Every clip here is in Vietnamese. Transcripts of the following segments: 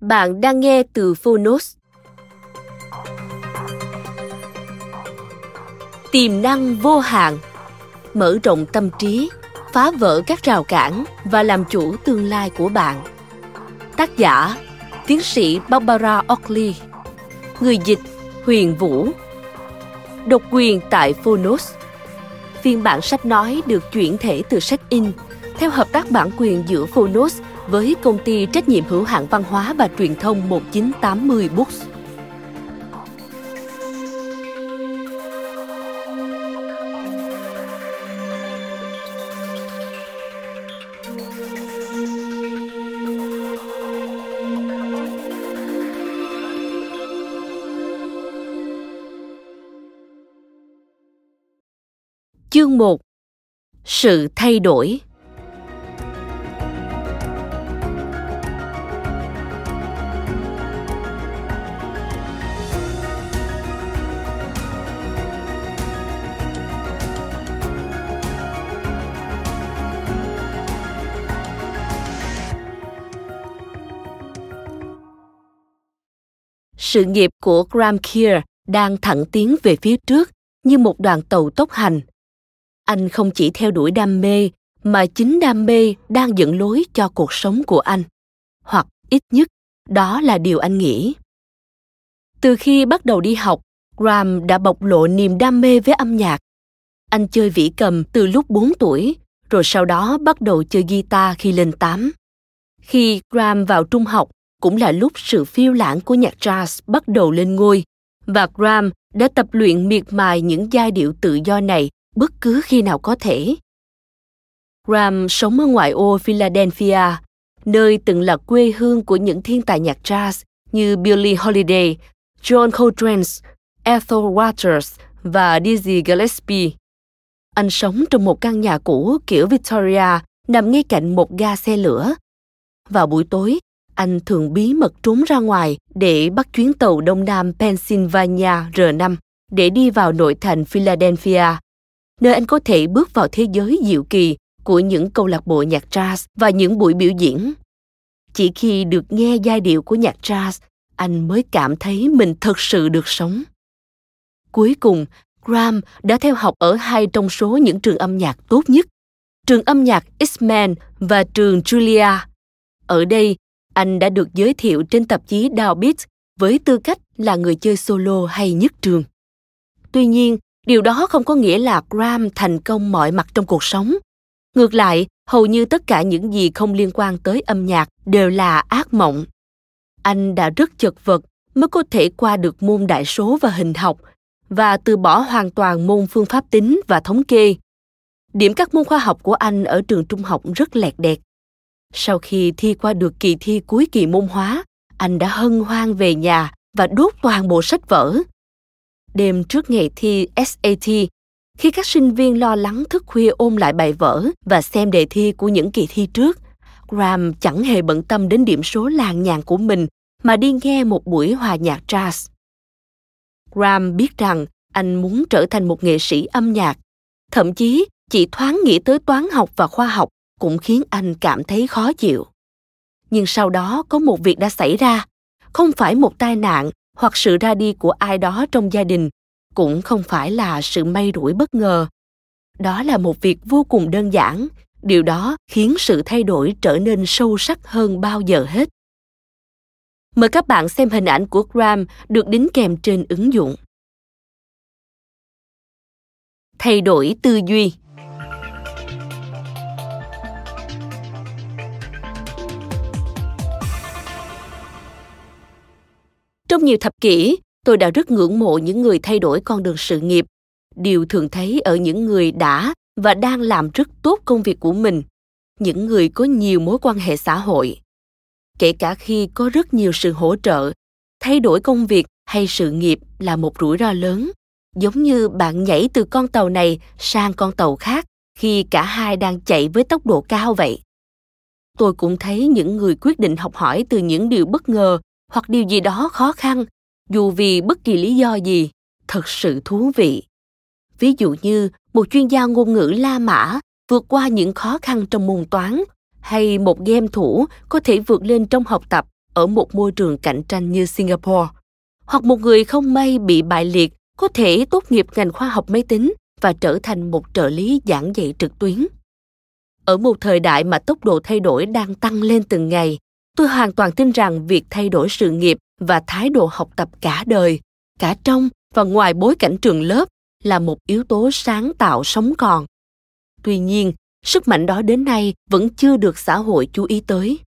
Bạn đang nghe từ Phonos. Tiềm năng vô hạn Mở rộng tâm trí, phá vỡ các rào cản và làm chủ tương lai của bạn. Tác giả Tiến sĩ Barbara Oakley Người dịch Huyền Vũ Độc quyền tại Phonos Phiên bản sách nói được chuyển thể từ sách in theo hợp tác bản quyền giữa Phonos với công ty trách nhiệm hữu hạn văn hóa và truyền thông 1980 Books. Chương 1 Sự thay đổi sự nghiệp của Graham Keir đang thẳng tiến về phía trước như một đoàn tàu tốc hành. Anh không chỉ theo đuổi đam mê, mà chính đam mê đang dẫn lối cho cuộc sống của anh. Hoặc ít nhất, đó là điều anh nghĩ. Từ khi bắt đầu đi học, Graham đã bộc lộ niềm đam mê với âm nhạc. Anh chơi vĩ cầm từ lúc 4 tuổi, rồi sau đó bắt đầu chơi guitar khi lên 8. Khi Graham vào trung học, cũng là lúc sự phiêu lãng của nhạc jazz bắt đầu lên ngôi và Graham đã tập luyện miệt mài những giai điệu tự do này bất cứ khi nào có thể. Graham sống ở ngoại ô Philadelphia, nơi từng là quê hương của những thiên tài nhạc jazz như Billie Holiday, John Coltrane, Ethel Waters và Dizzy Gillespie. Anh sống trong một căn nhà cũ kiểu Victoria nằm ngay cạnh một ga xe lửa. Vào buổi tối, anh thường bí mật trốn ra ngoài để bắt chuyến tàu Đông Nam Pennsylvania R5 để đi vào nội thành Philadelphia, nơi anh có thể bước vào thế giới diệu kỳ của những câu lạc bộ nhạc jazz và những buổi biểu diễn. Chỉ khi được nghe giai điệu của nhạc jazz, anh mới cảm thấy mình thật sự được sống. Cuối cùng, Graham đã theo học ở hai trong số những trường âm nhạc tốt nhất, trường âm nhạc Eastman và trường Julia. Ở đây, anh đã được giới thiệu trên tạp chí Downbeat với tư cách là người chơi solo hay nhất trường. Tuy nhiên, điều đó không có nghĩa là Graham thành công mọi mặt trong cuộc sống. Ngược lại, hầu như tất cả những gì không liên quan tới âm nhạc đều là ác mộng. Anh đã rất chật vật mới có thể qua được môn đại số và hình học và từ bỏ hoàn toàn môn phương pháp tính và thống kê. Điểm các môn khoa học của anh ở trường trung học rất lẹt đẹt sau khi thi qua được kỳ thi cuối kỳ môn hóa, anh đã hân hoan về nhà và đốt toàn bộ sách vở. Đêm trước ngày thi SAT, khi các sinh viên lo lắng thức khuya ôm lại bài vở và xem đề thi của những kỳ thi trước, Graham chẳng hề bận tâm đến điểm số làng nhàn của mình mà đi nghe một buổi hòa nhạc jazz. Graham biết rằng anh muốn trở thành một nghệ sĩ âm nhạc. Thậm chí, chỉ thoáng nghĩ tới toán học và khoa học cũng khiến anh cảm thấy khó chịu. Nhưng sau đó có một việc đã xảy ra. Không phải một tai nạn hoặc sự ra đi của ai đó trong gia đình, cũng không phải là sự may rủi bất ngờ. Đó là một việc vô cùng đơn giản. Điều đó khiến sự thay đổi trở nên sâu sắc hơn bao giờ hết. Mời các bạn xem hình ảnh của gram được đính kèm trên ứng dụng. Thay đổi tư duy. Trong nhiều thập kỷ, tôi đã rất ngưỡng mộ những người thay đổi con đường sự nghiệp. Điều thường thấy ở những người đã và đang làm rất tốt công việc của mình, những người có nhiều mối quan hệ xã hội. Kể cả khi có rất nhiều sự hỗ trợ, thay đổi công việc hay sự nghiệp là một rủi ro lớn. Giống như bạn nhảy từ con tàu này sang con tàu khác khi cả hai đang chạy với tốc độ cao vậy. Tôi cũng thấy những người quyết định học hỏi từ những điều bất ngờ hoặc điều gì đó khó khăn, dù vì bất kỳ lý do gì, thật sự thú vị. Ví dụ như, một chuyên gia ngôn ngữ la mã vượt qua những khó khăn trong môn toán hay một game thủ có thể vượt lên trong học tập ở một môi trường cạnh tranh như singapore, hoặc một người không may bị bại liệt có thể tốt nghiệp ngành khoa học máy tính và trở thành một trợ lý giảng dạy trực tuyến. Ở một thời đại mà tốc độ thay đổi đang tăng lên từng ngày tôi hoàn toàn tin rằng việc thay đổi sự nghiệp và thái độ học tập cả đời, cả trong và ngoài bối cảnh trường lớp là một yếu tố sáng tạo sống còn. Tuy nhiên, sức mạnh đó đến nay vẫn chưa được xã hội chú ý tới.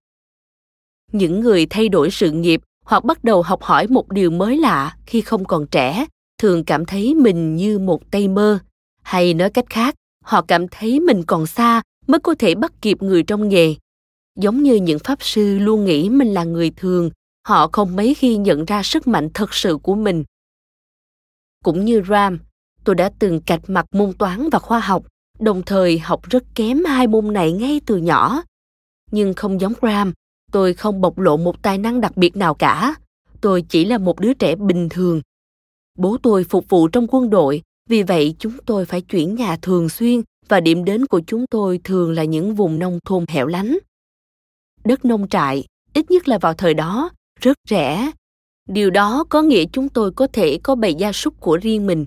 Những người thay đổi sự nghiệp hoặc bắt đầu học hỏi một điều mới lạ khi không còn trẻ thường cảm thấy mình như một tay mơ. Hay nói cách khác, họ cảm thấy mình còn xa mới có thể bắt kịp người trong nghề giống như những pháp sư luôn nghĩ mình là người thường, họ không mấy khi nhận ra sức mạnh thật sự của mình. Cũng như ram, tôi đã từng cạch mặt môn toán và khoa học, đồng thời học rất kém hai môn này ngay từ nhỏ. Nhưng không giống ram, tôi không bộc lộ một tài năng đặc biệt nào cả. Tôi chỉ là một đứa trẻ bình thường. Bố tôi phục vụ trong quân đội, vì vậy chúng tôi phải chuyển nhà thường xuyên và điểm đến của chúng tôi thường là những vùng nông thôn hẻo lánh đất nông trại, ít nhất là vào thời đó, rất rẻ. Điều đó có nghĩa chúng tôi có thể có bầy gia súc của riêng mình.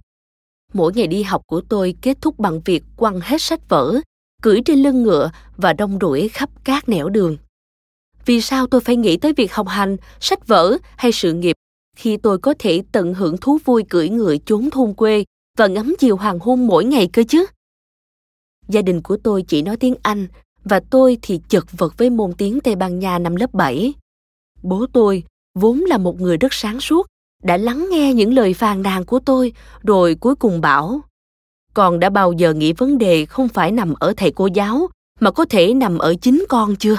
Mỗi ngày đi học của tôi kết thúc bằng việc quăng hết sách vở, cưỡi trên lưng ngựa và đông đuổi khắp các nẻo đường. Vì sao tôi phải nghĩ tới việc học hành, sách vở hay sự nghiệp khi tôi có thể tận hưởng thú vui cưỡi ngựa chốn thôn quê và ngắm chiều hoàng hôn mỗi ngày cơ chứ? Gia đình của tôi chỉ nói tiếng anh và tôi thì chật vật với môn tiếng Tây Ban Nha năm lớp 7. Bố tôi, vốn là một người rất sáng suốt, đã lắng nghe những lời phàn nàn của tôi rồi cuối cùng bảo con đã bao giờ nghĩ vấn đề không phải nằm ở thầy cô giáo mà có thể nằm ở chính con chưa?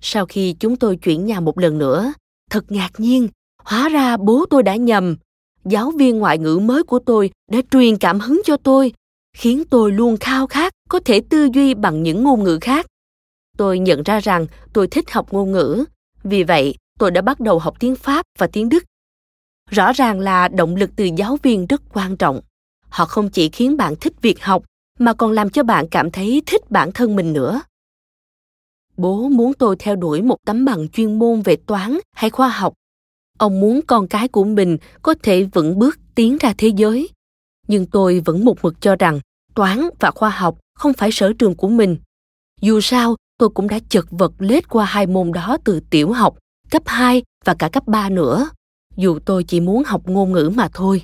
Sau khi chúng tôi chuyển nhà một lần nữa thật ngạc nhiên hóa ra bố tôi đã nhầm. Giáo viên ngoại ngữ mới của tôi đã truyền cảm hứng cho tôi khiến tôi luôn khao khát có thể tư duy bằng những ngôn ngữ khác. Tôi nhận ra rằng tôi thích học ngôn ngữ, vì vậy tôi đã bắt đầu học tiếng pháp và tiếng đức. Rõ ràng là động lực từ giáo viên rất quan trọng. Họ không chỉ khiến bạn thích việc học, mà còn làm cho bạn cảm thấy thích bản thân mình nữa. Bố muốn tôi theo đuổi một tấm bằng chuyên môn về toán hay khoa học. Ông muốn con cái của mình có thể vững bước tiến ra thế giới. Nhưng tôi vẫn một mực cho rằng toán và khoa học không phải sở trường của mình dù sao tôi cũng đã chật vật lết qua hai môn đó từ tiểu học cấp 2 và cả cấp 3 nữa, dù tôi chỉ muốn học ngôn ngữ mà thôi.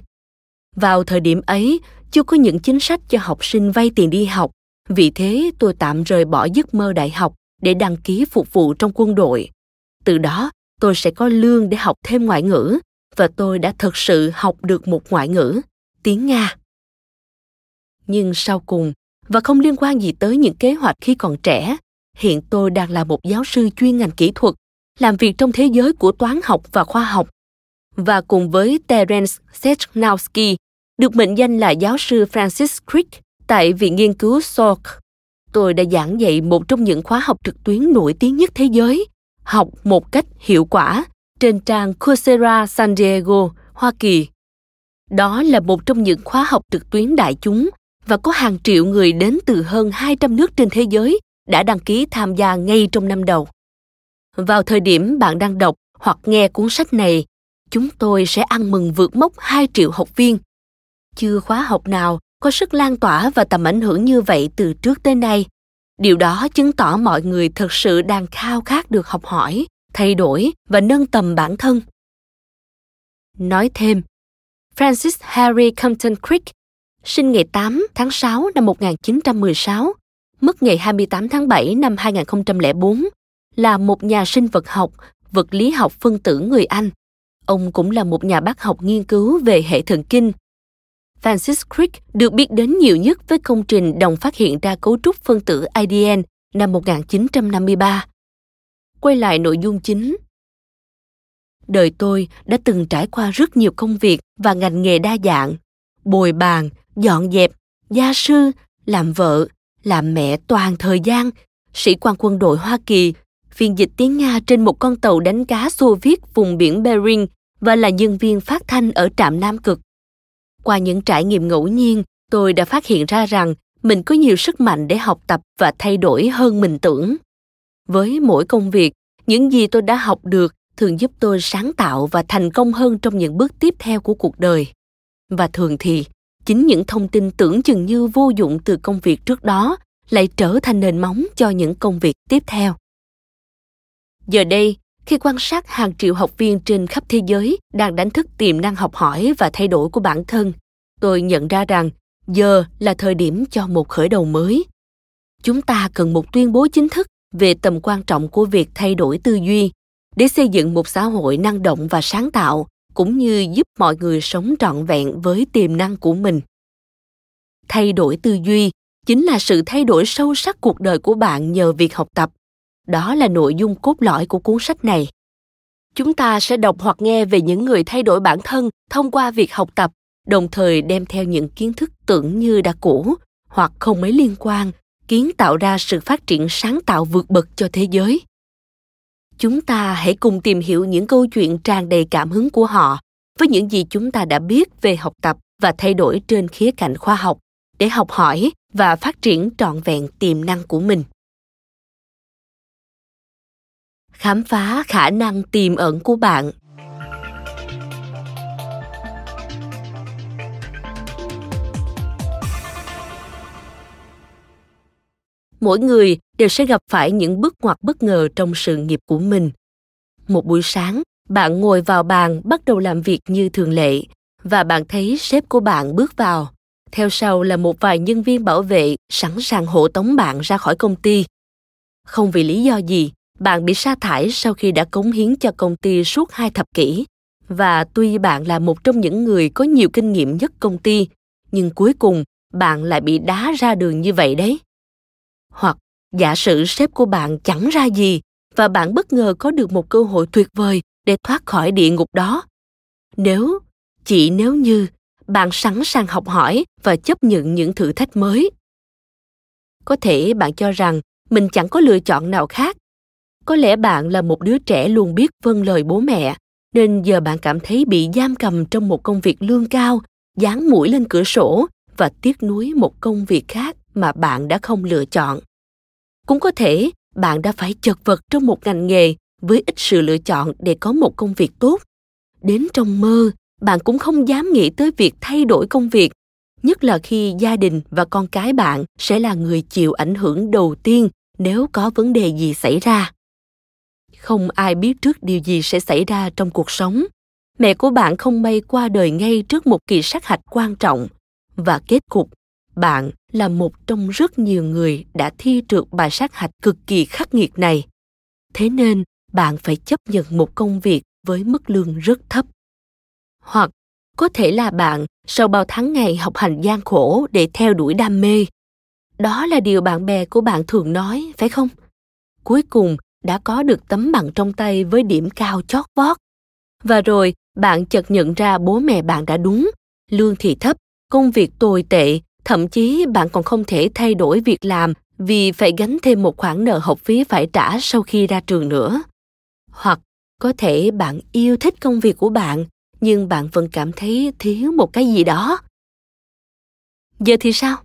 Vào thời điểm ấy, chưa có những chính sách cho học sinh vay tiền đi học, vì thế tôi tạm rời bỏ giấc mơ đại học để đăng ký phục vụ trong quân đội. Từ đó, tôi sẽ có lương để học thêm ngoại ngữ và tôi đã thực sự học được một ngoại ngữ, tiếng Nga. Nhưng sau cùng, và không liên quan gì tới những kế hoạch khi còn trẻ, hiện tôi đang là một giáo sư chuyên ngành kỹ thuật, làm việc trong thế giới của toán học và khoa học. Và cùng với Terence Sechnowski, được mệnh danh là giáo sư Francis Crick tại Viện Nghiên cứu Salk, tôi đã giảng dạy một trong những khóa học trực tuyến nổi tiếng nhất thế giới, học một cách hiệu quả trên trang Coursera San Diego, Hoa Kỳ. Đó là một trong những khóa học trực tuyến đại chúng và có hàng triệu người đến từ hơn 200 nước trên thế giới đã đăng ký tham gia ngay trong năm đầu. Vào thời điểm bạn đang đọc hoặc nghe cuốn sách này, chúng tôi sẽ ăn mừng vượt mốc 2 triệu học viên. Chưa khóa học nào có sức lan tỏa và tầm ảnh hưởng như vậy từ trước tới nay điều đó chứng tỏ mọi người thực sự đang khao khát được học hỏi thay đổi và nâng tầm bản thân nói thêm Francis Harry Compton Crick, sinh ngày 8 tháng 6 năm 1916, mất ngày 28 tháng 7 năm 2004, là một nhà sinh vật học, vật lý học phân tử người Anh. Ông cũng là một nhà bác học nghiên cứu về hệ thần kinh. Francis Crick được biết đến nhiều nhất với công trình đồng phát hiện ra cấu trúc phân tử ADN năm 1953. Quay lại nội dung chính, đời tôi đã từng trải qua rất nhiều công việc và ngành nghề đa dạng bồi bàn, dọn dẹp, gia sư, làm vợ, làm mẹ toàn thời gian. Sĩ quan quân đội hoa kỳ, phiên dịch tiếng nga trên một con tàu đánh cá xô viết vùng biển bering và là nhân viên phát thanh ở trạm nam cực. Qua những trải nghiệm ngẫu nhiên, tôi đã phát hiện ra rằng mình có nhiều sức mạnh để học tập và thay đổi hơn mình tưởng. Với mỗi công việc, những gì tôi đã học được thường giúp tôi sáng tạo và thành công hơn trong những bước tiếp theo của cuộc đời và thường thì, chính những thông tin tưởng chừng như vô dụng từ công việc trước đó lại trở thành nền móng cho những công việc tiếp theo. Giờ đây, khi quan sát hàng triệu học viên trên khắp thế giới đang đánh thức tiềm năng học hỏi và thay đổi của bản thân, tôi nhận ra rằng giờ là thời điểm cho một khởi đầu mới. Chúng ta cần một tuyên bố chính thức về tầm quan trọng của việc thay đổi tư duy để xây dựng một xã hội năng động và sáng tạo cũng như giúp mọi người sống trọn vẹn với tiềm năng của mình. Thay đổi tư duy chính là sự thay đổi sâu sắc cuộc đời của bạn nhờ việc học tập. Đó là nội dung cốt lõi của cuốn sách này. Chúng ta sẽ đọc hoặc nghe về những người thay đổi bản thân thông qua việc học tập, đồng thời đem theo những kiến thức tưởng như đã cũ hoặc không mấy liên quan, kiến tạo ra sự phát triển sáng tạo vượt bậc cho thế giới chúng ta hãy cùng tìm hiểu những câu chuyện tràn đầy cảm hứng của họ với những gì chúng ta đã biết về học tập và thay đổi trên khía cạnh khoa học để học hỏi và phát triển trọn vẹn tiềm năng của mình. Khám phá khả năng tiềm ẩn của bạn. Mỗi người đều sẽ gặp phải những bước ngoặt bất ngờ trong sự nghiệp của mình. Một buổi sáng, bạn ngồi vào bàn bắt đầu làm việc như thường lệ, và bạn thấy sếp của bạn bước vào. Theo sau là một vài nhân viên bảo vệ sẵn sàng hộ tống bạn ra khỏi công ty. Không vì lý do gì, bạn bị sa thải sau khi đã cống hiến cho công ty suốt hai thập kỷ. Và tuy bạn là một trong những người có nhiều kinh nghiệm nhất công ty, nhưng cuối cùng bạn lại bị đá ra đường như vậy đấy hoặc, giả sử sếp của bạn chẳng ra gì và bạn bất ngờ có được một cơ hội tuyệt vời để thoát khỏi địa ngục đó. Nếu, chỉ nếu như bạn sẵn sàng học hỏi và chấp nhận những thử thách mới. Có thể bạn cho rằng mình chẳng có lựa chọn nào khác. Có lẽ bạn là một đứa trẻ luôn biết vâng lời bố mẹ, nên giờ bạn cảm thấy bị giam cầm trong một công việc lương cao, dán mũi lên cửa sổ và tiếc nuối một công việc khác mà bạn đã không lựa chọn cũng có thể bạn đã phải chật vật trong một ngành nghề với ít sự lựa chọn để có một công việc tốt. Đến trong mơ, bạn cũng không dám nghĩ tới việc thay đổi công việc, nhất là khi gia đình và con cái bạn sẽ là người chịu ảnh hưởng đầu tiên nếu có vấn đề gì xảy ra. Không ai biết trước điều gì sẽ xảy ra trong cuộc sống. Mẹ của bạn không may qua đời ngay trước một kỳ sát hạch quan trọng. Và kết cục, bạn là một trong rất nhiều người đã thi trượt bài sát hạch cực kỳ khắc nghiệt này. Thế nên, bạn phải chấp nhận một công việc với mức lương rất thấp. Hoặc, có thể là bạn sau bao tháng ngày học hành gian khổ để theo đuổi đam mê. Đó là điều bạn bè của bạn thường nói, phải không? Cuối cùng, đã có được tấm bằng trong tay với điểm cao chót vót. Và rồi, bạn chợt nhận ra bố mẹ bạn đã đúng, lương thì thấp, công việc tồi tệ thậm chí bạn còn không thể thay đổi việc làm vì phải gánh thêm một khoản nợ học phí phải trả sau khi ra trường nữa. Hoặc có thể bạn yêu thích công việc của bạn, nhưng bạn vẫn cảm thấy thiếu một cái gì đó. Giờ thì sao?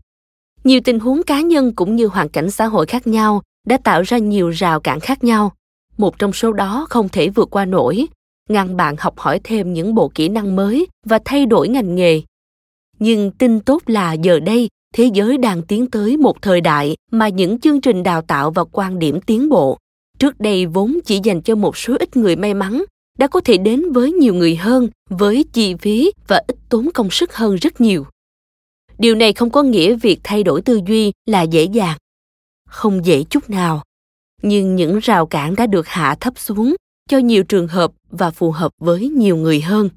Nhiều tình huống cá nhân cũng như hoàn cảnh xã hội khác nhau đã tạo ra nhiều rào cản khác nhau. Một trong số đó không thể vượt qua nổi. Ngăn bạn học hỏi thêm những bộ kỹ năng mới và thay đổi ngành nghề nhưng tin tốt là giờ đây, thế giới đang tiến tới một thời đại mà những chương trình đào tạo và quan điểm tiến bộ. Trước đây vốn chỉ dành cho một số ít người may mắn, đã có thể đến với nhiều người hơn, với chi phí và ít tốn công sức hơn rất nhiều. Điều này không có nghĩa việc thay đổi tư duy là dễ dàng, không dễ chút nào. Nhưng những rào cản đã được hạ thấp xuống cho nhiều trường hợp và phù hợp với nhiều người hơn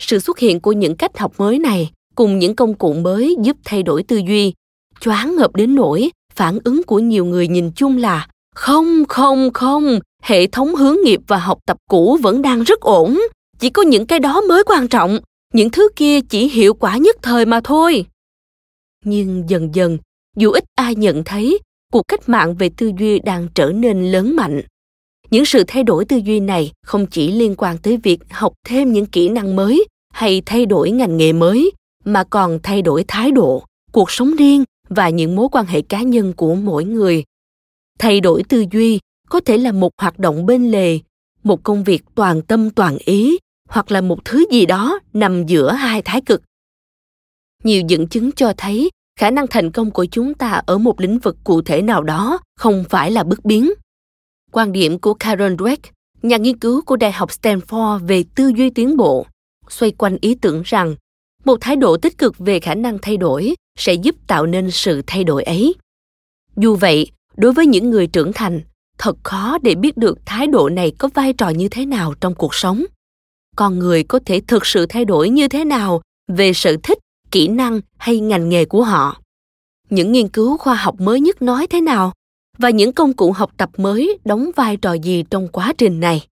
sự xuất hiện của những cách học mới này cùng những công cụ mới giúp thay đổi tư duy. Choáng ngợp đến nỗi phản ứng của nhiều người nhìn chung là, không không không, hệ thống hướng nghiệp và học tập cũ vẫn đang rất ổn, chỉ có những cái đó mới quan trọng, những thứ kia chỉ hiệu quả nhất thời mà thôi. Nhưng dần dần, dù ít ai nhận thấy, cuộc cách mạng về tư duy đang trở nên lớn mạnh những sự thay đổi tư duy này không chỉ liên quan tới việc học thêm những kỹ năng mới hay thay đổi ngành nghề mới, mà còn thay đổi thái độ, cuộc sống riêng và những mối quan hệ cá nhân của mỗi người. Thay đổi tư duy có thể là một hoạt động bên lề, một công việc toàn tâm toàn ý, hoặc là một thứ gì đó nằm giữa hai thái cực. Nhiều dẫn chứng cho thấy khả năng thành công của chúng ta ở một lĩnh vực cụ thể nào đó không phải là bất biến quan điểm của karen dweck, nhà nghiên cứu của đại học stanford về tư duy tiến bộ, xoay quanh ý tưởng rằng một thái độ tích cực về khả năng thay đổi sẽ giúp tạo nên sự thay đổi ấy. Dù vậy, đối với những người trưởng thành, thật khó để biết được thái độ này có vai trò như thế nào trong cuộc sống. Con người có thể thực sự thay đổi như thế nào về sở thích, kỹ năng hay ngành nghề của họ? Những nghiên cứu khoa học mới nhất nói thế nào? Và những công cụ học tập mới đóng vai trò gì trong quá trình này?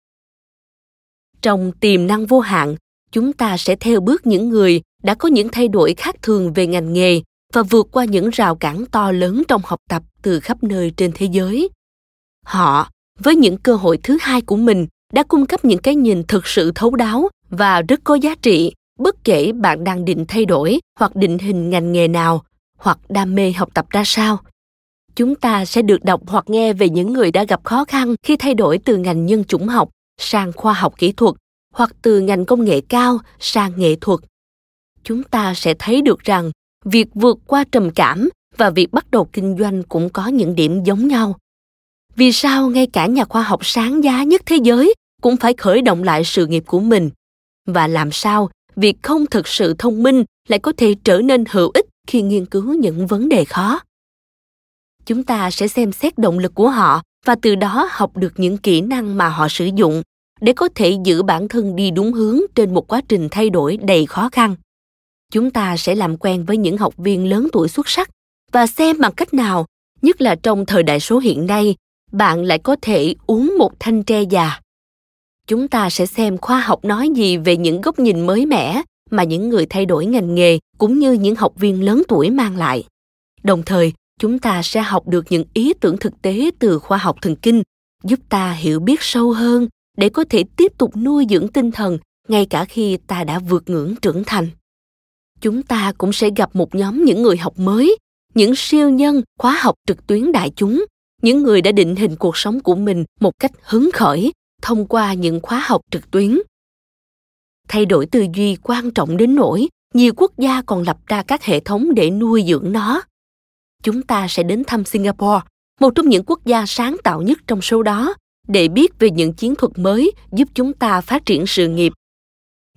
Trong tiềm năng vô hạn, chúng ta sẽ theo bước những người đã có những thay đổi khác thường về ngành nghề và vượt qua những rào cản to lớn trong học tập từ khắp nơi trên thế giới. Họ, với những cơ hội thứ hai của mình, đã cung cấp những cái nhìn thực sự thấu đáo và rất có giá trị, bất kể bạn đang định thay đổi hoặc định hình ngành nghề nào, hoặc đam mê học tập ra sao chúng ta sẽ được đọc hoặc nghe về những người đã gặp khó khăn khi thay đổi từ ngành nhân chủng học sang khoa học kỹ thuật hoặc từ ngành công nghệ cao sang nghệ thuật. Chúng ta sẽ thấy được rằng việc vượt qua trầm cảm và việc bắt đầu kinh doanh cũng có những điểm giống nhau. Vì sao ngay cả nhà khoa học sáng giá nhất thế giới cũng phải khởi động lại sự nghiệp của mình? Và làm sao việc không thực sự thông minh lại có thể trở nên hữu ích khi nghiên cứu những vấn đề khó? Chúng ta sẽ xem xét động lực của họ và từ đó học được những kỹ năng mà họ sử dụng để có thể giữ bản thân đi đúng hướng trên một quá trình thay đổi đầy khó khăn. Chúng ta sẽ làm quen với những học viên lớn tuổi xuất sắc và xem bằng cách nào, nhất là trong thời đại số hiện nay, bạn lại có thể uống một thanh tre già. Chúng ta sẽ xem khoa học nói gì về những góc nhìn mới mẻ mà những người thay đổi ngành nghề cũng như những học viên lớn tuổi mang lại. Đồng thời chúng ta sẽ học được những ý tưởng thực tế từ khoa học thần kinh, giúp ta hiểu biết sâu hơn để có thể tiếp tục nuôi dưỡng tinh thần ngay cả khi ta đã vượt ngưỡng trưởng thành. Chúng ta cũng sẽ gặp một nhóm những người học mới, những siêu nhân khóa học trực tuyến đại chúng, những người đã định hình cuộc sống của mình một cách hứng khởi thông qua những khóa học trực tuyến. Thay đổi tư duy quan trọng đến nỗi nhiều quốc gia còn lập ra các hệ thống để nuôi dưỡng nó chúng ta sẽ đến thăm singapore, một trong những quốc gia sáng tạo nhất trong số đó, để biết về những chiến thuật mới giúp chúng ta phát triển sự nghiệp.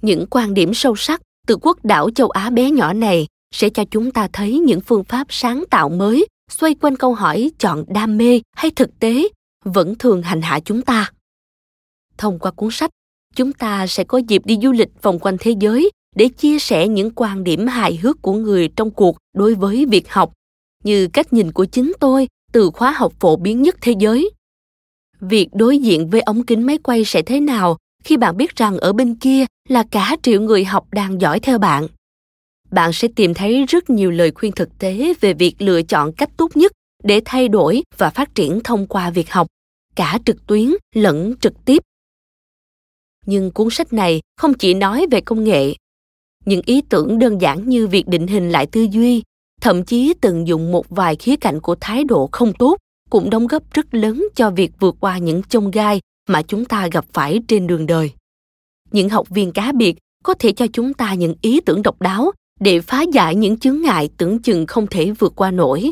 Những quan điểm sâu sắc từ quốc đảo châu á bé nhỏ này sẽ cho chúng ta thấy những phương pháp sáng tạo mới, xoay quanh câu hỏi chọn đam mê hay thực tế vẫn thường hành hạ chúng ta. Thông qua cuốn sách, chúng ta sẽ có dịp đi du lịch vòng quanh thế giới để chia sẻ những quan điểm hài hước của người trong cuộc đối với việc học như cách nhìn của chính tôi từ khóa học phổ biến nhất thế giới. Việc đối diện với ống kính máy quay sẽ thế nào khi bạn biết rằng ở bên kia là cả triệu người học đang dõi theo bạn? Bạn sẽ tìm thấy rất nhiều lời khuyên thực tế về việc lựa chọn cách tốt nhất để thay đổi và phát triển thông qua việc học, cả trực tuyến lẫn trực tiếp. Nhưng cuốn sách này không chỉ nói về công nghệ. Những ý tưởng đơn giản như việc định hình lại tư duy thậm chí từng dụng một vài khía cạnh của thái độ không tốt cũng đóng góp rất lớn cho việc vượt qua những chông gai mà chúng ta gặp phải trên đường đời những học viên cá biệt có thể cho chúng ta những ý tưởng độc đáo để phá giải những chướng ngại tưởng chừng không thể vượt qua nổi.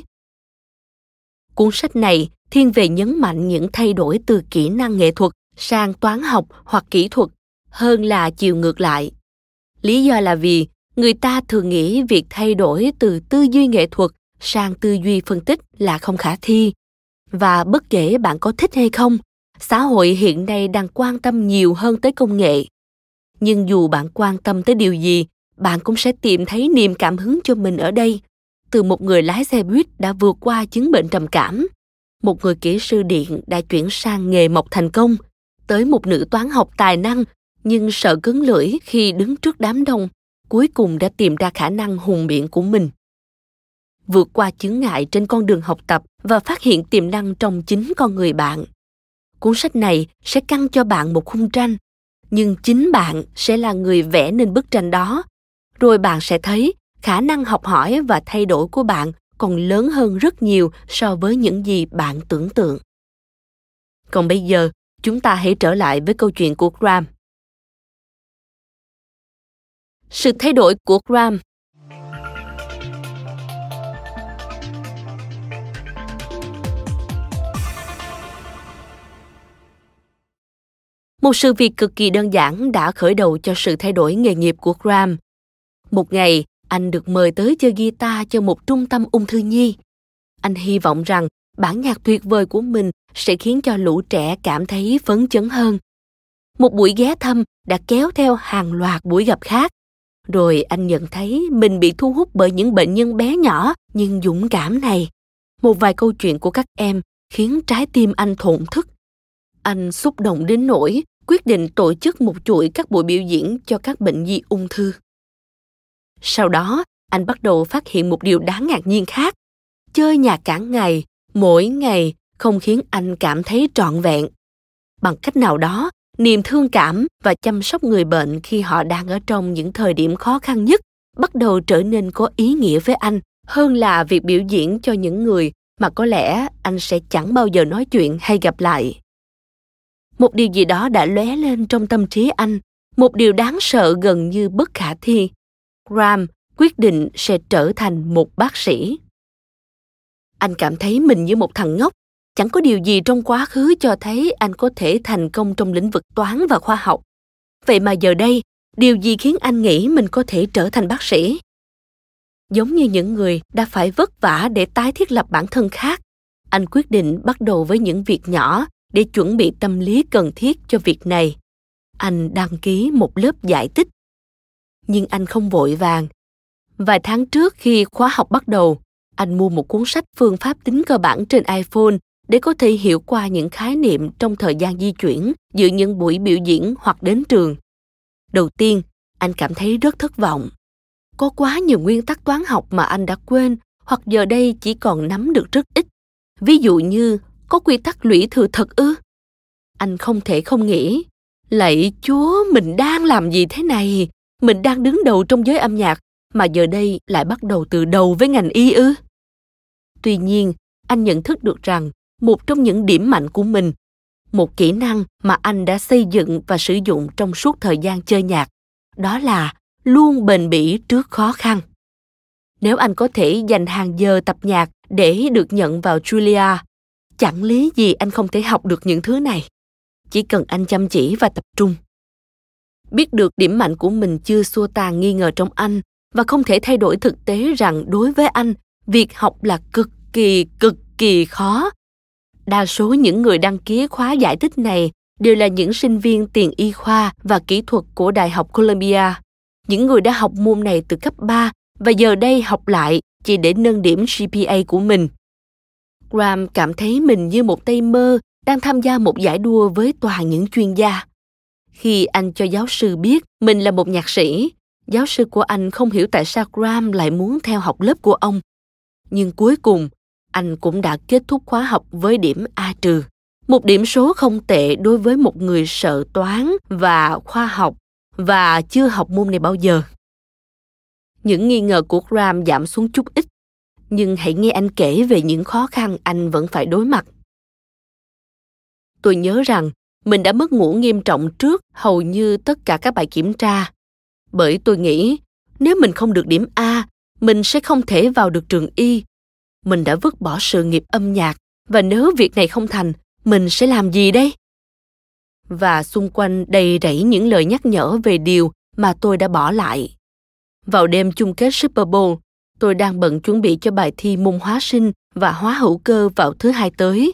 Cuốn sách này thiên về nhấn mạnh những thay đổi từ kỹ năng nghệ thuật sang toán học hoặc kỹ thuật, hơn là chiều ngược lại. Lý do là vì người ta thường nghĩ việc thay đổi từ tư duy nghệ thuật sang tư duy phân tích là không khả thi. Và bất kể bạn có thích hay không, xã hội hiện nay đang quan tâm nhiều hơn tới công nghệ. Nhưng dù bạn quan tâm tới điều gì, bạn cũng sẽ tìm thấy niềm cảm hứng cho mình ở đây. Từ một người lái xe buýt đã vượt qua chứng bệnh trầm cảm, một người kỹ sư điện đã chuyển sang nghề mộc thành công, tới một nữ toán học tài năng nhưng sợ cứng lưỡi khi đứng trước đám đông cuối cùng đã tìm ra khả năng hùng biện của mình. Vượt qua chướng ngại trên con đường học tập và phát hiện tiềm năng trong chính con người bạn. Cuốn sách này sẽ căng cho bạn một khung tranh, nhưng chính bạn sẽ là người vẽ nên bức tranh đó. Rồi bạn sẽ thấy khả năng học hỏi và thay đổi của bạn còn lớn hơn rất nhiều so với những gì bạn tưởng tượng. Còn bây giờ, chúng ta hãy trở lại với câu chuyện của graham sự thay đổi của graham một sự việc cực kỳ đơn giản đã khởi đầu cho sự thay đổi nghề nghiệp của Graham. Một ngày, anh được mời tới chơi guitar cho một trung tâm ung thư nhi. Anh hy vọng rằng bản nhạc tuyệt vời của mình sẽ khiến cho lũ trẻ cảm thấy phấn chấn hơn. Một buổi ghé thăm đã kéo theo hàng loạt buổi gặp khác. Rồi anh nhận thấy mình bị thu hút bởi những bệnh nhân bé nhỏ nhưng dũng cảm này. Một vài câu chuyện của các em khiến trái tim anh thổn thức. Anh xúc động đến nỗi quyết định tổ chức một chuỗi các buổi biểu diễn cho các bệnh nhi ung thư. Sau đó, anh bắt đầu phát hiện một điều đáng ngạc nhiên khác. Chơi nhạc cả ngày, mỗi ngày không khiến anh cảm thấy trọn vẹn. Bằng cách nào đó, niềm thương cảm và chăm sóc người bệnh khi họ đang ở trong những thời điểm khó khăn nhất bắt đầu trở nên có ý nghĩa với anh hơn là việc biểu diễn cho những người mà có lẽ anh sẽ chẳng bao giờ nói chuyện hay gặp lại. Một điều gì đó đã lóe lên trong tâm trí anh, một điều đáng sợ gần như bất khả thi. Graham quyết định sẽ trở thành một bác sĩ. Anh cảm thấy mình như một thằng ngốc chẳng có điều gì trong quá khứ cho thấy anh có thể thành công trong lĩnh vực toán và khoa học. Vậy mà giờ đây, điều gì khiến anh nghĩ mình có thể trở thành bác sĩ? Giống như những người đã phải vất vả để tái thiết lập bản thân khác, anh quyết định bắt đầu với những việc nhỏ để chuẩn bị tâm lý cần thiết cho việc này. Anh đăng ký một lớp giải tích nhưng anh không vội vàng. Vài tháng trước khi khóa học bắt đầu, anh mua một cuốn sách phương pháp tính cơ bản trên iphone để có thể hiểu qua những khái niệm trong thời gian di chuyển giữa những buổi biểu diễn hoặc đến trường. Đầu tiên, anh cảm thấy rất thất vọng. Có quá nhiều nguyên tắc toán học mà anh đã quên hoặc giờ đây chỉ còn nắm được rất ít. Ví dụ như, có quy tắc lũy thừa thật ư? Anh không thể không nghĩ, lạy chúa, mình đang làm gì thế này? Mình đang đứng đầu trong giới âm nhạc mà giờ đây lại bắt đầu từ đầu với ngành y ư? Tuy nhiên, anh nhận thức được rằng một trong những điểm mạnh của mình, một kỹ năng mà anh đã xây dựng và sử dụng trong suốt thời gian chơi nhạc, đó là luôn bền bỉ trước khó khăn. Nếu anh có thể dành hàng giờ tập nhạc để được nhận vào julia, chẳng lý gì anh không thể học được những thứ này. Chỉ cần anh chăm chỉ và tập trung. Biết được điểm mạnh của mình chưa xua tan nghi ngờ trong anh và không thể thay đổi thực tế rằng đối với anh, việc học là cực kỳ cực kỳ khó đa số những người đăng ký khóa giải thích này đều là những sinh viên tiền y khoa và kỹ thuật của Đại học Columbia. Những người đã học môn này từ cấp 3 và giờ đây học lại chỉ để nâng điểm GPA của mình. Graham cảm thấy mình như một tay mơ đang tham gia một giải đua với toàn những chuyên gia. Khi anh cho giáo sư biết mình là một nhạc sĩ, giáo sư của anh không hiểu tại sao Graham lại muốn theo học lớp của ông. Nhưng cuối cùng, anh cũng đã kết thúc khóa học với điểm A trừ. Một điểm số không tệ đối với một người sợ toán và khoa học và chưa học môn này bao giờ. Những nghi ngờ của Graham giảm xuống chút ít nhưng hãy nghe anh kể về những khó khăn anh vẫn phải đối mặt tôi nhớ rằng mình đã mất ngủ nghiêm trọng trước hầu như tất cả các bài kiểm tra bởi tôi nghĩ nếu mình không được điểm A, mình sẽ không thể vào được trường Y. Mình đã vứt bỏ sự nghiệp âm nhạc và nếu việc này không thành, mình sẽ làm gì đây? Và xung quanh đầy rẫy những lời nhắc nhở về điều mà tôi đã bỏ lại. Vào đêm chung kết Super Bowl, tôi đang bận chuẩn bị cho bài thi môn hóa sinh và hóa hữu cơ vào thứ hai tới.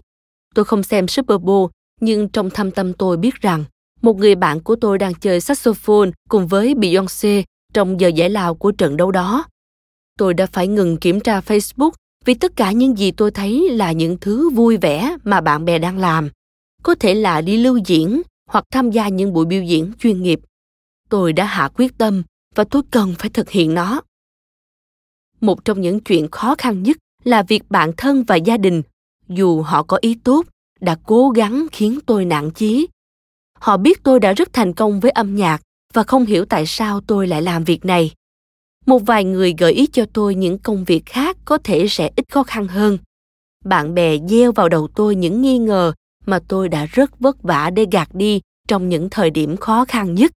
Tôi không xem Super Bowl, nhưng trong thâm tâm tôi biết rằng một người bạn của tôi đang chơi saxophone cùng với Beyoncé trong giờ giải lao của trận đấu đó. Tôi đã phải ngừng kiểm tra Facebook vì tất cả những gì tôi thấy là những thứ vui vẻ mà bạn bè đang làm. Có thể là đi lưu diễn hoặc tham gia những buổi biểu diễn chuyên nghiệp. Tôi đã hạ quyết tâm và tôi cần phải thực hiện nó. Một trong những chuyện khó khăn nhất là việc bạn thân và gia đình, dù họ có ý tốt, đã cố gắng khiến tôi nản chí. Họ biết tôi đã rất thành công với âm nhạc và không hiểu tại sao tôi lại làm việc này một vài người gợi ý cho tôi những công việc khác có thể sẽ ít khó khăn hơn. Bạn bè gieo vào đầu tôi những nghi ngờ mà tôi đã rất vất vả để gạt đi trong những thời điểm khó khăn nhất.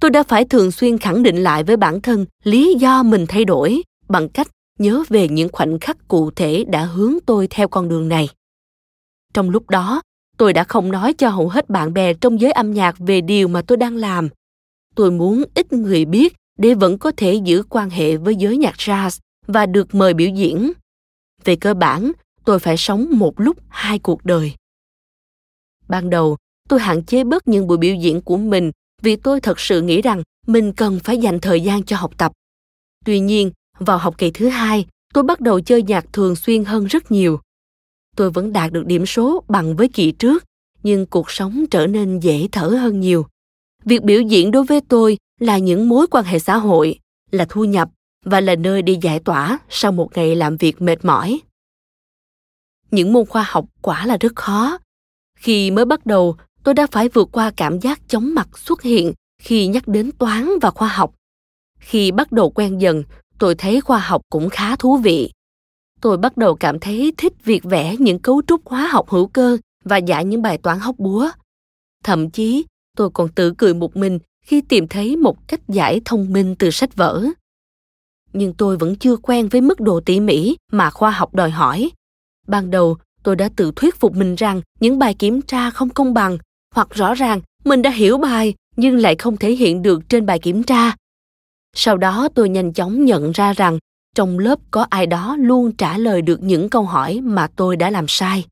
Tôi đã phải thường xuyên khẳng định lại với bản thân lý do mình thay đổi bằng cách nhớ về những khoảnh khắc cụ thể đã hướng tôi theo con đường này. Trong lúc đó, tôi đã không nói cho hầu hết bạn bè trong giới âm nhạc về điều mà tôi đang làm. Tôi muốn ít người biết để vẫn có thể giữ quan hệ với giới nhạc jazz và được mời biểu diễn. Về cơ bản, tôi phải sống một lúc hai cuộc đời. Ban đầu, tôi hạn chế bớt những buổi biểu diễn của mình vì tôi thật sự nghĩ rằng mình cần phải dành thời gian cho học tập. Tuy nhiên, vào học kỳ thứ hai, tôi bắt đầu chơi nhạc thường xuyên hơn rất nhiều. Tôi vẫn đạt được điểm số bằng với kỳ trước, nhưng cuộc sống trở nên dễ thở hơn nhiều việc biểu diễn đối với tôi là những mối quan hệ xã hội, là thu nhập và là nơi đi giải tỏa sau một ngày làm việc mệt mỏi. Những môn khoa học quả là rất khó. Khi mới bắt đầu, tôi đã phải vượt qua cảm giác chóng mặt xuất hiện khi nhắc đến toán và khoa học. Khi bắt đầu quen dần, tôi thấy khoa học cũng khá thú vị. Tôi bắt đầu cảm thấy thích việc vẽ những cấu trúc hóa học hữu cơ và giải những bài toán hóc búa. Thậm chí, tôi còn tự cười một mình khi tìm thấy một cách giải thông minh từ sách vở. Nhưng tôi vẫn chưa quen với mức độ tỉ mỉ mà khoa học đòi hỏi. Ban đầu, tôi đã tự thuyết phục mình rằng những bài kiểm tra không công bằng, hoặc rõ ràng mình đã hiểu bài nhưng lại không thể hiện được trên bài kiểm tra. Sau đó, tôi nhanh chóng nhận ra rằng trong lớp có ai đó luôn trả lời được những câu hỏi mà tôi đã làm sai.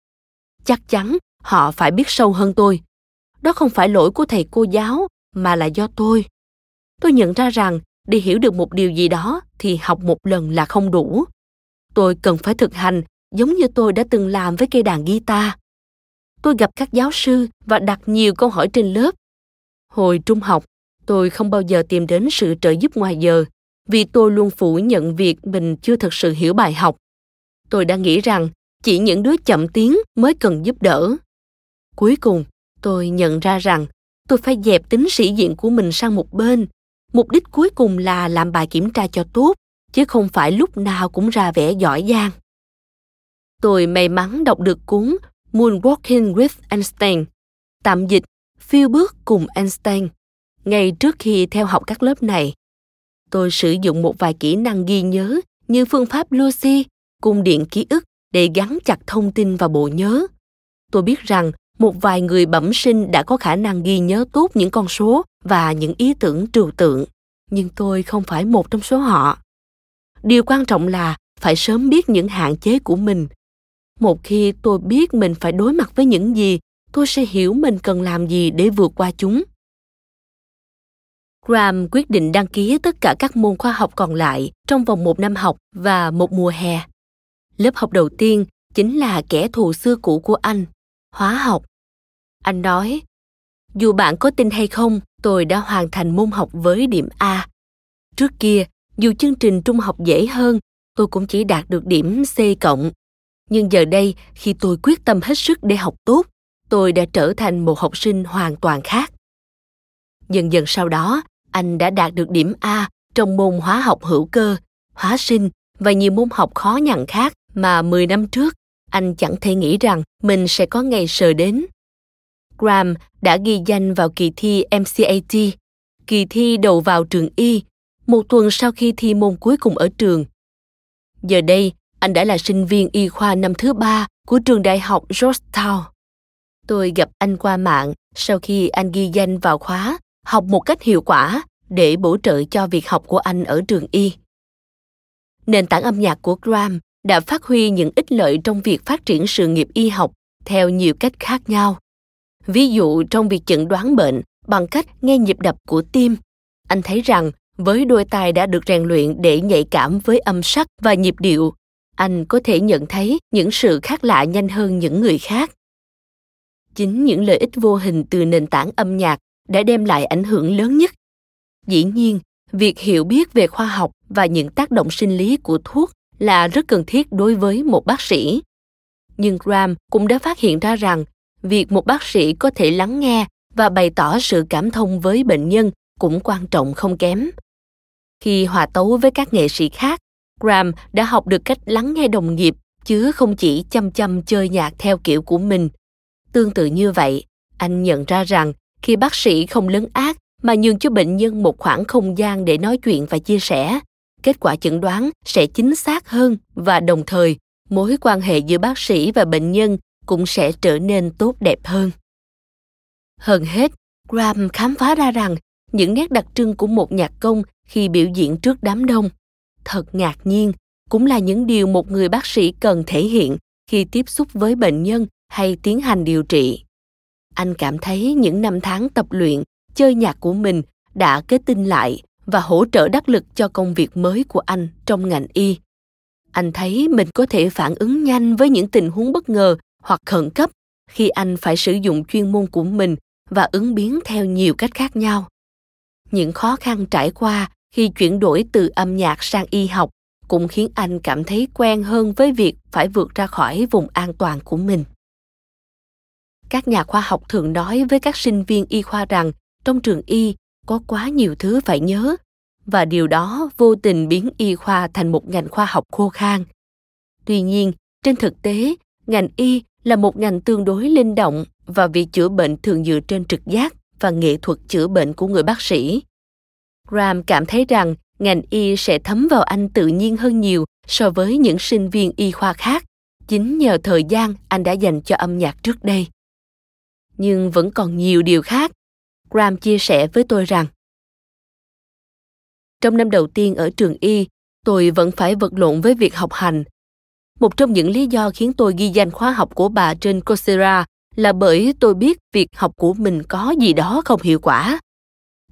Chắc chắn họ phải biết sâu hơn tôi. Đó không phải lỗi của thầy cô giáo mà là do tôi. Tôi nhận ra rằng để hiểu được một điều gì đó thì học một lần là không đủ. Tôi cần phải thực hành giống như tôi đã từng làm với cây đàn guitar. Tôi gặp các giáo sư và đặt nhiều câu hỏi trên lớp. Hồi trung học, tôi không bao giờ tìm đến sự trợ giúp ngoài giờ vì tôi luôn phủ nhận việc mình chưa thực sự hiểu bài học. Tôi đã nghĩ rằng chỉ những đứa chậm tiếng mới cần giúp đỡ. Cuối cùng, tôi nhận ra rằng tôi phải dẹp tính sĩ diện của mình sang một bên mục đích cuối cùng là làm bài kiểm tra cho tốt chứ không phải lúc nào cũng ra vẻ giỏi giang tôi may mắn đọc được cuốn Moonwalking with Einstein, tạm dịch phiêu bước cùng Einstein, ngay trước khi theo học các lớp này. Tôi sử dụng một vài kỹ năng ghi nhớ như phương pháp Lucy, cung điện ký ức để gắn chặt thông tin vào bộ nhớ. Tôi biết rằng một vài người bẩm sinh đã có khả năng ghi nhớ tốt những con số và những ý tưởng trừu tượng, nhưng tôi không phải một trong số họ. Điều quan trọng là phải sớm biết những hạn chế của mình. Một khi tôi biết mình phải đối mặt với những gì, tôi sẽ hiểu mình cần làm gì để vượt qua chúng. Graham quyết định đăng ký tất cả các môn khoa học còn lại trong vòng một năm học và một mùa hè. Lớp học đầu tiên chính là kẻ thù xưa cũ của anh hóa học. Anh nói, dù bạn có tin hay không, tôi đã hoàn thành môn học với điểm A. Trước kia, dù chương trình trung học dễ hơn, tôi cũng chỉ đạt được điểm C cộng. Nhưng giờ đây, khi tôi quyết tâm hết sức để học tốt, tôi đã trở thành một học sinh hoàn toàn khác. Dần dần sau đó, anh đã đạt được điểm A trong môn hóa học hữu cơ, hóa sinh và nhiều môn học khó nhằn khác mà 10 năm trước anh chẳng thể nghĩ rằng mình sẽ có ngày sờ đến. Graham đã ghi danh vào kỳ thi MCAT, kỳ thi đầu vào trường y, một tuần sau khi thi môn cuối cùng ở trường. Giờ đây, anh đã là sinh viên y khoa năm thứ ba của trường đại học Georgetown. Tôi gặp anh qua mạng sau khi anh ghi danh vào khóa học một cách hiệu quả để bổ trợ cho việc học của anh ở trường y. Nền tảng âm nhạc của Graham đã phát huy những ích lợi trong việc phát triển sự nghiệp y học theo nhiều cách khác nhau. Ví dụ trong việc chẩn đoán bệnh bằng cách nghe nhịp đập của tim, anh thấy rằng với đôi tai đã được rèn luyện để nhạy cảm với âm sắc và nhịp điệu, anh có thể nhận thấy những sự khác lạ nhanh hơn những người khác. Chính những lợi ích vô hình từ nền tảng âm nhạc đã đem lại ảnh hưởng lớn nhất. Dĩ nhiên, việc hiểu biết về khoa học và những tác động sinh lý của thuốc là rất cần thiết đối với một bác sĩ. Nhưng Graham cũng đã phát hiện ra rằng việc một bác sĩ có thể lắng nghe và bày tỏ sự cảm thông với bệnh nhân cũng quan trọng không kém. Khi hòa tấu với các nghệ sĩ khác, Graham đã học được cách lắng nghe đồng nghiệp chứ không chỉ chăm chăm chơi nhạc theo kiểu của mình. Tương tự như vậy, anh nhận ra rằng khi bác sĩ không lấn ác mà nhường cho bệnh nhân một khoảng không gian để nói chuyện và chia sẻ, kết quả chẩn đoán sẽ chính xác hơn và đồng thời mối quan hệ giữa bác sĩ và bệnh nhân cũng sẽ trở nên tốt đẹp hơn. Hơn hết, Graham khám phá ra rằng những nét đặc trưng của một nhạc công khi biểu diễn trước đám đông thật ngạc nhiên cũng là những điều một người bác sĩ cần thể hiện khi tiếp xúc với bệnh nhân hay tiến hành điều trị anh cảm thấy những năm tháng tập luyện chơi nhạc của mình đã kết tinh lại và hỗ trợ đắc lực cho công việc mới của anh trong ngành y. Anh thấy mình có thể phản ứng nhanh với những tình huống bất ngờ hoặc khẩn cấp khi anh phải sử dụng chuyên môn của mình và ứng biến theo nhiều cách khác nhau. Những khó khăn trải qua khi chuyển đổi từ âm nhạc sang y học cũng khiến anh cảm thấy quen hơn với việc phải vượt ra khỏi vùng an toàn của mình. Các nhà khoa học thường nói với các sinh viên y khoa rằng trong trường y có quá nhiều thứ phải nhớ, và điều đó vô tình biến y khoa thành một ngành khoa học khô khan. Tuy nhiên, trên thực tế, ngành y là một ngành tương đối linh động và việc chữa bệnh thường dựa trên trực giác và nghệ thuật chữa bệnh của người bác sĩ. Ram cảm thấy rằng ngành y sẽ thấm vào anh tự nhiên hơn nhiều so với những sinh viên y khoa khác, chính nhờ thời gian anh đã dành cho âm nhạc trước đây. Nhưng vẫn còn nhiều điều khác. Graham chia sẻ với tôi rằng, trong năm đầu tiên ở trường y, tôi vẫn phải vật lộn với việc học hành. Một trong những lý do khiến tôi ghi danh khóa học của bà trên coursera là bởi tôi biết việc học của mình có gì đó không hiệu quả.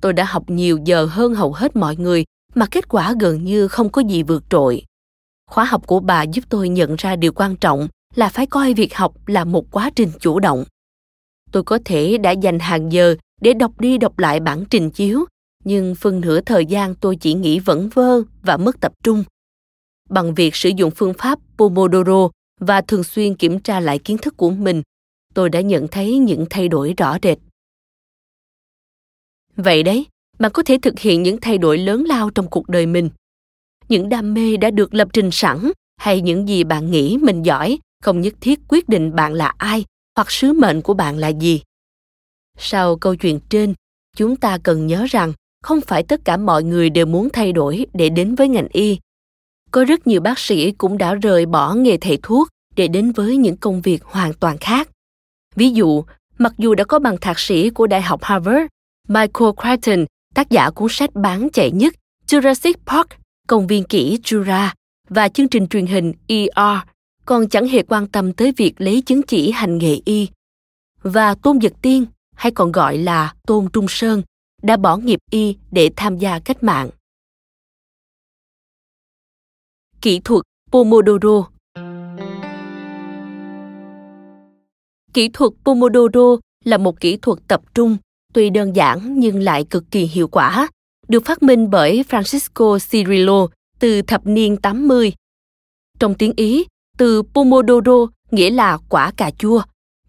Tôi đã học nhiều giờ hơn hầu hết mọi người, mà kết quả gần như không có gì vượt trội. Khóa học của bà giúp tôi nhận ra điều quan trọng là phải coi việc học là một quá trình chủ động. Tôi có thể đã dành hàng giờ để đọc đi đọc lại bản trình chiếu, nhưng phần nửa thời gian tôi chỉ nghĩ vẩn vơ và mất tập trung. Bằng việc sử dụng phương pháp pomodoro và thường xuyên kiểm tra lại kiến thức của mình, tôi đã nhận thấy những thay đổi rõ rệt. Vậy đấy, bạn có thể thực hiện những thay đổi lớn lao trong cuộc đời mình. Những đam mê đã được lập trình sẵn hay những gì bạn nghĩ mình giỏi không nhất thiết quyết định bạn là ai hoặc sứ mệnh của bạn là gì sau câu chuyện trên chúng ta cần nhớ rằng không phải tất cả mọi người đều muốn thay đổi để đến với ngành y có rất nhiều bác sĩ cũng đã rời bỏ nghề thầy thuốc để đến với những công việc hoàn toàn khác ví dụ mặc dù đã có bằng thạc sĩ của đại học harvard michael crichton tác giả cuốn sách bán chạy nhất jurassic park công viên kỹ jura và chương trình truyền hình er còn chẳng hề quan tâm tới việc lấy chứng chỉ hành nghề y. Và Tôn Dật Tiên, hay còn gọi là Tôn Trung Sơn, đã bỏ nghiệp y để tham gia cách mạng. Kỹ thuật Pomodoro Kỹ thuật Pomodoro là một kỹ thuật tập trung, tuy đơn giản nhưng lại cực kỳ hiệu quả, được phát minh bởi Francisco Cirillo từ thập niên 80. Trong tiếng Ý, từ Pomodoro nghĩa là quả cà chua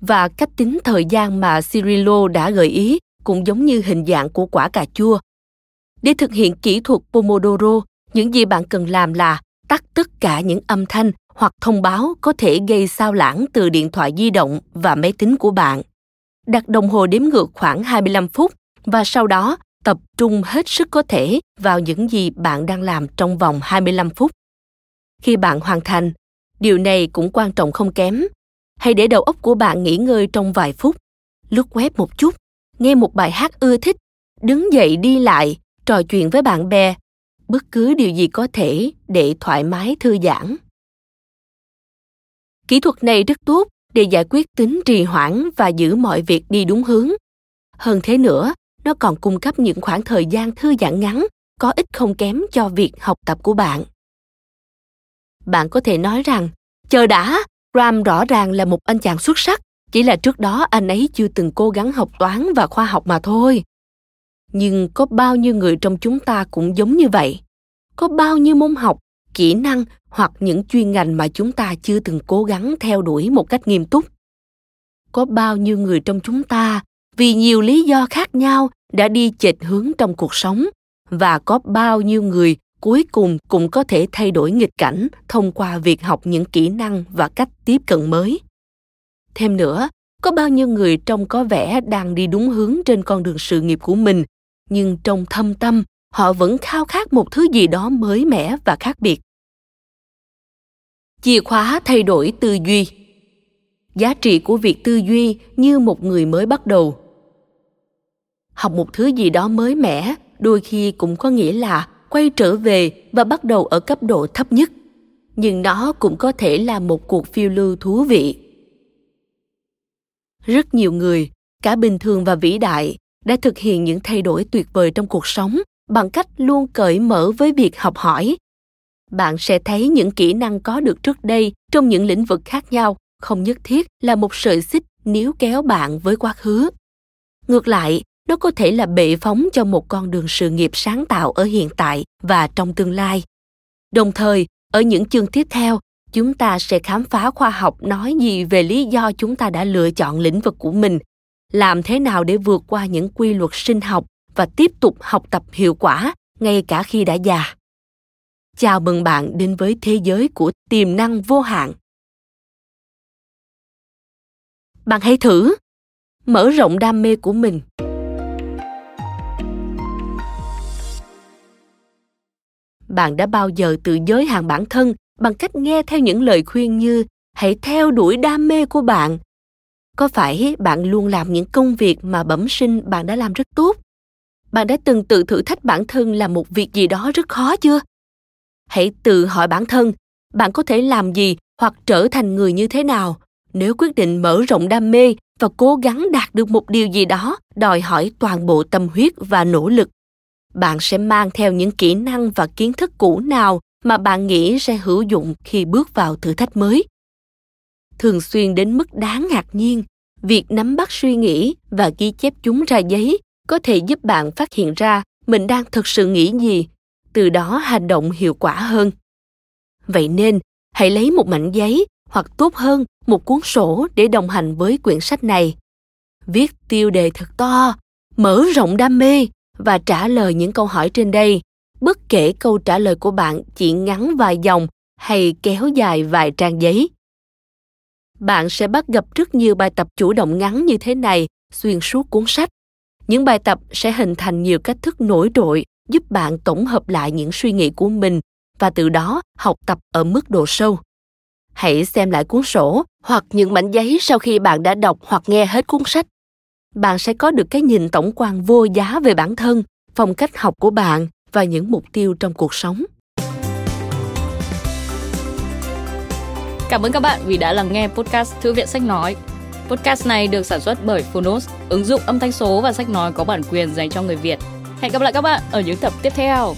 và cách tính thời gian mà Cirillo đã gợi ý cũng giống như hình dạng của quả cà chua. Để thực hiện kỹ thuật Pomodoro, những gì bạn cần làm là tắt tất cả những âm thanh hoặc thông báo có thể gây sao lãng từ điện thoại di động và máy tính của bạn. Đặt đồng hồ đếm ngược khoảng 25 phút và sau đó tập trung hết sức có thể vào những gì bạn đang làm trong vòng 25 phút. Khi bạn hoàn thành, điều này cũng quan trọng không kém. Hãy để đầu óc của bạn nghỉ ngơi trong vài phút, lướt web một chút, nghe một bài hát ưa thích, đứng dậy đi lại, trò chuyện với bạn bè, bất cứ điều gì có thể để thoải mái thư giãn. Kỹ thuật này rất tốt để giải quyết tính trì hoãn và giữ mọi việc đi đúng hướng. Hơn thế nữa, nó còn cung cấp những khoảng thời gian thư giãn ngắn có ích không kém cho việc học tập của bạn. Bạn có thể nói rằng, chờ đã, Ram rõ ràng là một anh chàng xuất sắc, chỉ là trước đó anh ấy chưa từng cố gắng học toán và khoa học mà thôi. Nhưng có bao nhiêu người trong chúng ta cũng giống như vậy? Có bao nhiêu môn học, kỹ năng hoặc những chuyên ngành mà chúng ta chưa từng cố gắng theo đuổi một cách nghiêm túc? Có bao nhiêu người trong chúng ta vì nhiều lý do khác nhau đã đi chệch hướng trong cuộc sống và có bao nhiêu người cuối cùng cũng có thể thay đổi nghịch cảnh thông qua việc học những kỹ năng và cách tiếp cận mới. Thêm nữa, có bao nhiêu người trông có vẻ đang đi đúng hướng trên con đường sự nghiệp của mình, nhưng trong thâm tâm, họ vẫn khao khát một thứ gì đó mới mẻ và khác biệt. Chìa khóa thay đổi tư duy. Giá trị của việc tư duy như một người mới bắt đầu. Học một thứ gì đó mới mẻ đôi khi cũng có nghĩa là quay trở về và bắt đầu ở cấp độ thấp nhất. Nhưng nó cũng có thể là một cuộc phiêu lưu thú vị. Rất nhiều người, cả bình thường và vĩ đại, đã thực hiện những thay đổi tuyệt vời trong cuộc sống bằng cách luôn cởi mở với việc học hỏi. Bạn sẽ thấy những kỹ năng có được trước đây trong những lĩnh vực khác nhau, không nhất thiết là một sợi xích níu kéo bạn với quá khứ. Ngược lại nó có thể là bệ phóng cho một con đường sự nghiệp sáng tạo ở hiện tại và trong tương lai. Đồng thời, ở những chương tiếp theo, chúng ta sẽ khám phá khoa học nói gì về lý do chúng ta đã lựa chọn lĩnh vực của mình, làm thế nào để vượt qua những quy luật sinh học và tiếp tục học tập hiệu quả ngay cả khi đã già. Chào mừng bạn đến với thế giới của tiềm năng vô hạn. Bạn hãy thử. Mở rộng đam mê của mình. Bạn đã bao giờ tự giới hạn bản thân bằng cách nghe theo những lời khuyên như, hãy theo đuổi đam mê của bạn. Có phải bạn luôn làm những công việc mà bẩm sinh bạn đã làm rất tốt? Bạn đã từng tự thử thách bản thân làm một việc gì đó rất khó chưa? Hãy tự hỏi bản thân, bạn có thể làm gì hoặc trở thành người như thế nào nếu quyết định mở rộng đam mê và cố gắng đạt được một điều gì đó đòi hỏi toàn bộ tâm huyết và nỗ lực bạn sẽ mang theo những kỹ năng và kiến thức cũ nào mà bạn nghĩ sẽ hữu dụng khi bước vào thử thách mới. Thường xuyên đến mức đáng ngạc nhiên, việc nắm bắt suy nghĩ và ghi chép chúng ra giấy có thể giúp bạn phát hiện ra mình đang thực sự nghĩ gì, từ đó hành động hiệu quả hơn. Vậy nên, hãy lấy một mảnh giấy hoặc tốt hơn, một cuốn sổ để đồng hành với quyển sách này. Viết tiêu đề thật to, mở rộng đam mê và trả lời những câu hỏi trên đây. Bất kể câu trả lời của bạn chỉ ngắn vài dòng hay kéo dài vài trang giấy, bạn sẽ bắt gặp rất nhiều bài tập chủ động ngắn như thế này, xuyên suốt cuốn sách. Những bài tập sẽ hình thành nhiều cách thức nổi trội, giúp bạn tổng hợp lại những suy nghĩ của mình và từ đó học tập ở mức độ sâu. Hãy xem lại cuốn sổ hoặc những mảnh giấy sau khi bạn đã đọc hoặc nghe hết cuốn sách bạn sẽ có được cái nhìn tổng quan vô giá về bản thân phong cách học của bạn và những mục tiêu trong cuộc sống Cảm ơn các bạn vì đã lắng nghe podcast Thư viện Sách Nói. Podcast này được sản xuất bởi Phonos, ứng dụng âm thanh số và sách nói có bản quyền dành cho người Việt. Hẹn gặp lại các bạn ở những tập tiếp theo.